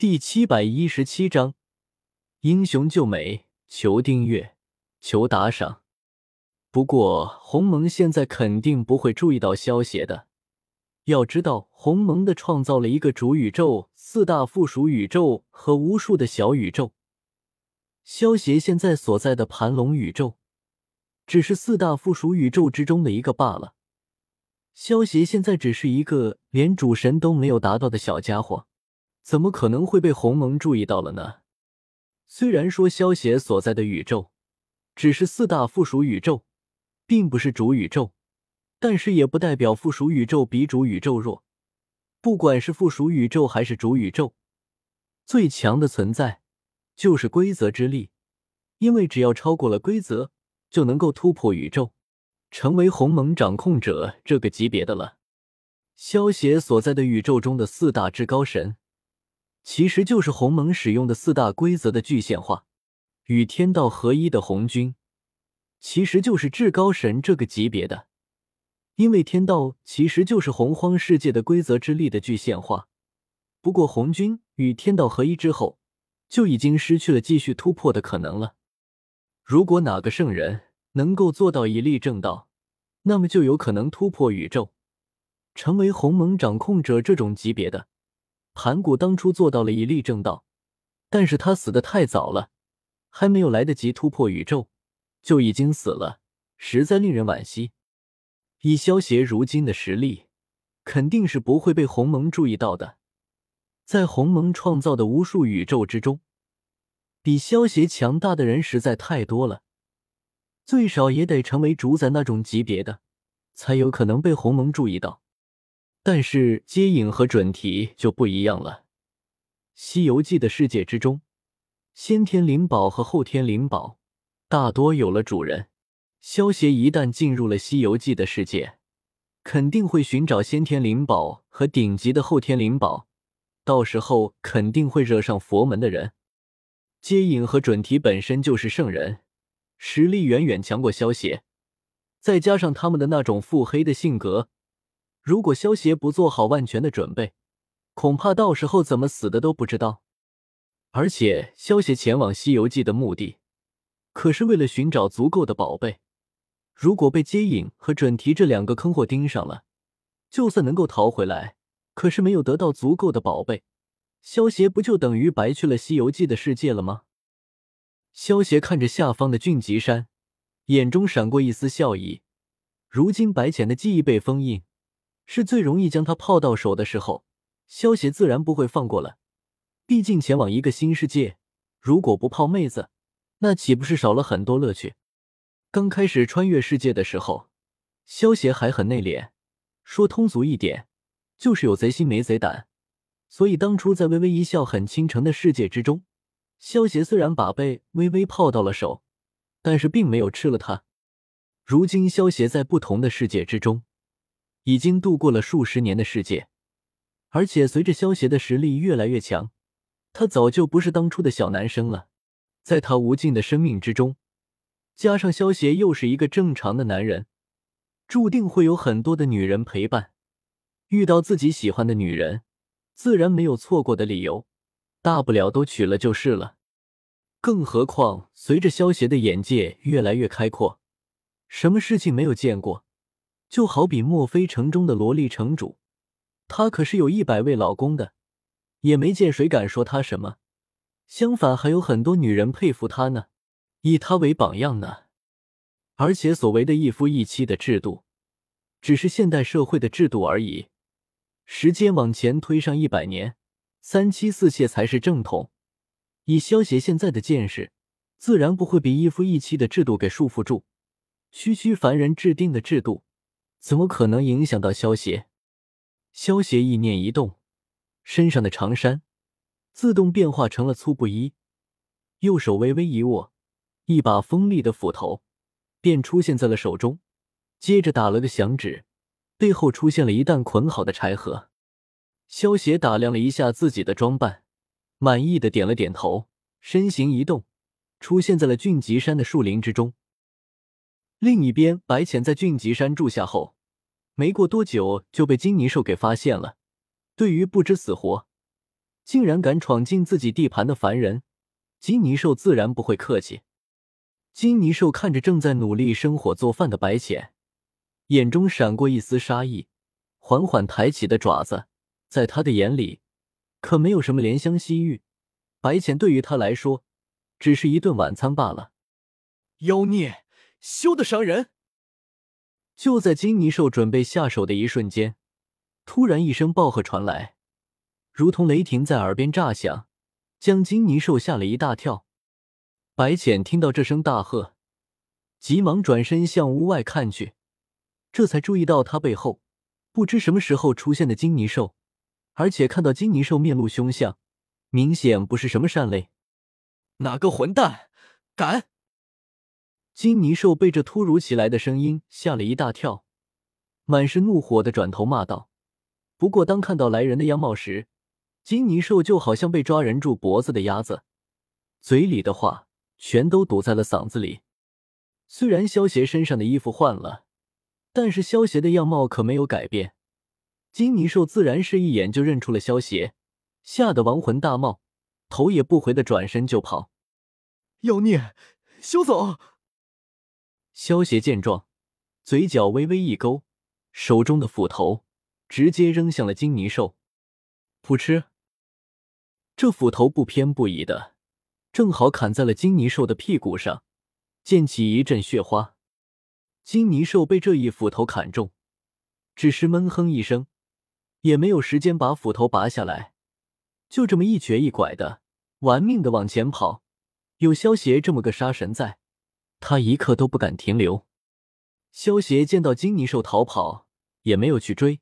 第七百一十七章英雄救美，求订阅，求打赏。不过鸿蒙现在肯定不会注意到萧协的。要知道，鸿蒙的创造了一个主宇宙、四大附属宇宙和无数的小宇宙。萧协现在所在的盘龙宇宙，只是四大附属宇宙之中的一个罢了。萧协现在只是一个连主神都没有达到的小家伙。怎么可能会被鸿蒙注意到了呢？虽然说萧协所在的宇宙只是四大附属宇宙，并不是主宇宙，但是也不代表附属宇宙比主宇宙弱。不管是附属宇宙还是主宇宙，最强的存在就是规则之力，因为只要超过了规则，就能够突破宇宙，成为鸿蒙掌控者这个级别的了。萧协所在的宇宙中的四大至高神。其实就是鸿蒙使用的四大规则的具现化，与天道合一的红军，其实就是至高神这个级别的。因为天道其实就是洪荒世界的规则之力的具现化。不过红军与天道合一之后，就已经失去了继续突破的可能了。如果哪个圣人能够做到一力正道，那么就有可能突破宇宙，成为鸿蒙掌控者这种级别的。盘古当初做到了以力正道，但是他死的太早了，还没有来得及突破宇宙，就已经死了，实在令人惋惜。以萧协如今的实力，肯定是不会被鸿蒙注意到的。在鸿蒙创造的无数宇宙之中，比萧协强大的人实在太多了，最少也得成为主宰那种级别的，才有可能被鸿蒙注意到。但是接引和准提就不一样了。西游记的世界之中，先天灵宝和后天灵宝大多有了主人。萧协一旦进入了西游记的世界，肯定会寻找先天灵宝和顶级的后天灵宝，到时候肯定会惹上佛门的人。接引和准提本身就是圣人，实力远远强过萧协，再加上他们的那种腹黑的性格。如果萧协不做好万全的准备，恐怕到时候怎么死的都不知道。而且，萧协前往《西游记》的目的，可是为了寻找足够的宝贝。如果被接引和准提这两个坑货盯上了，就算能够逃回来，可是没有得到足够的宝贝，萧协不就等于白去了《西游记》的世界了吗？萧协看着下方的俊极山，眼中闪过一丝笑意。如今白浅的记忆被封印。是最容易将他泡到手的时候，萧协自然不会放过了。毕竟前往一个新世界，如果不泡妹子，那岂不是少了很多乐趣？刚开始穿越世界的时候，萧协还很内敛，说通俗一点，就是有贼心没贼胆。所以当初在微微一笑很倾城的世界之中，萧协虽然把被微微泡到了手，但是并没有吃了他。如今萧协在不同的世界之中。已经度过了数十年的世界，而且随着萧协的实力越来越强，他早就不是当初的小男生了。在他无尽的生命之中，加上萧协又是一个正常的男人，注定会有很多的女人陪伴。遇到自己喜欢的女人，自然没有错过的理由，大不了都娶了就是了。更何况随着萧协的眼界越来越开阔，什么事情没有见过？就好比墨菲城中的萝莉城主，她可是有一百位老公的，也没见谁敢说她什么。相反，还有很多女人佩服她呢，以她为榜样呢。而且，所谓的一夫一妻的制度，只是现代社会的制度而已。时间往前推上一百年，三妻四妾才是正统。以萧协现在的见识，自然不会被一夫一妻的制度给束缚住。区区凡人制定的制度。怎么可能影响到萧协？萧协意念一动，身上的长衫自动变化成了粗布衣，右手微微一握，一把锋利的斧头便出现在了手中，接着打了个响指，背后出现了一担捆好的柴禾。萧协打量了一下自己的装扮，满意的点了点头，身形一动，出现在了俊极山的树林之中。另一边，白浅在俊极山住下后，没过多久就被金泥兽给发现了。对于不知死活，竟然敢闯进自己地盘的凡人，金泥兽自然不会客气。金泥兽看着正在努力生火做饭的白浅，眼中闪过一丝杀意，缓缓抬起的爪子，在他的眼里，可没有什么怜香惜玉。白浅对于他来说，只是一顿晚餐罢了。妖孽，休得伤人！就在金泥兽准备下手的一瞬间，突然一声暴喝传来。如同雷霆在耳边炸响，将金泥兽吓了一大跳。白浅听到这声大喝，急忙转身向屋外看去，这才注意到他背后不知什么时候出现的金泥兽，而且看到金泥兽面露凶相，明显不是什么善类。哪个混蛋敢！金泥兽被这突如其来的声音吓了一大跳，满是怒火的转头骂道。不过当看到来人的样貌时，金泥兽就好像被抓人住脖子的鸭子，嘴里的话全都堵在了嗓子里。虽然萧邪身上的衣服换了，但是萧邪的样貌可没有改变。金泥兽自然是一眼就认出了萧邪，吓得亡魂大冒，头也不回的转身就跑。妖孽，休走！萧邪见状，嘴角微微一勾，手中的斧头直接扔向了金泥兽。噗嗤！这斧头不偏不倚的，正好砍在了金泥兽的屁股上，溅起一阵血花。金泥兽被这一斧头砍中，只是闷哼一声，也没有时间把斧头拔下来，就这么一瘸一拐的，玩命的往前跑。有萧邪这么个杀神在，他一刻都不敢停留。萧邪见到金泥兽逃跑，也没有去追，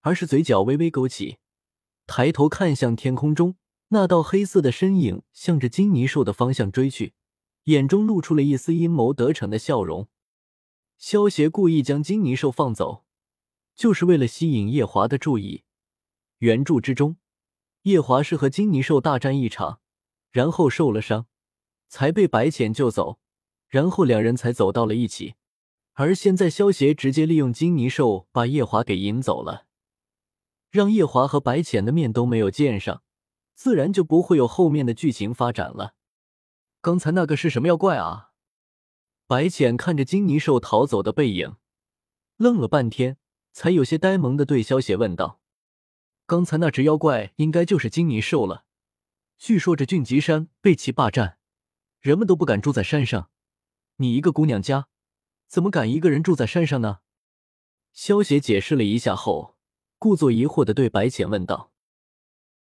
而是嘴角微微勾起。抬头看向天空中那道黑色的身影，向着金泥兽的方向追去，眼中露出了一丝阴谋得逞的笑容。萧协故意将金泥兽放走，就是为了吸引夜华的注意。原著之中，夜华是和金泥兽大战一场，然后受了伤，才被白浅救走，然后两人才走到了一起。而现在，萧协直接利用金泥兽把夜华给引走了。让夜华和白浅的面都没有见上，自然就不会有后面的剧情发展了。刚才那个是什么妖怪啊？白浅看着金泥兽逃走的背影，愣了半天，才有些呆萌的对萧邪问道：“刚才那只妖怪应该就是金泥兽了。据说这俊极山被其霸占，人们都不敢住在山上。你一个姑娘家，怎么敢一个人住在山上呢？”萧邪解释了一下后。故作疑惑的对白浅问道。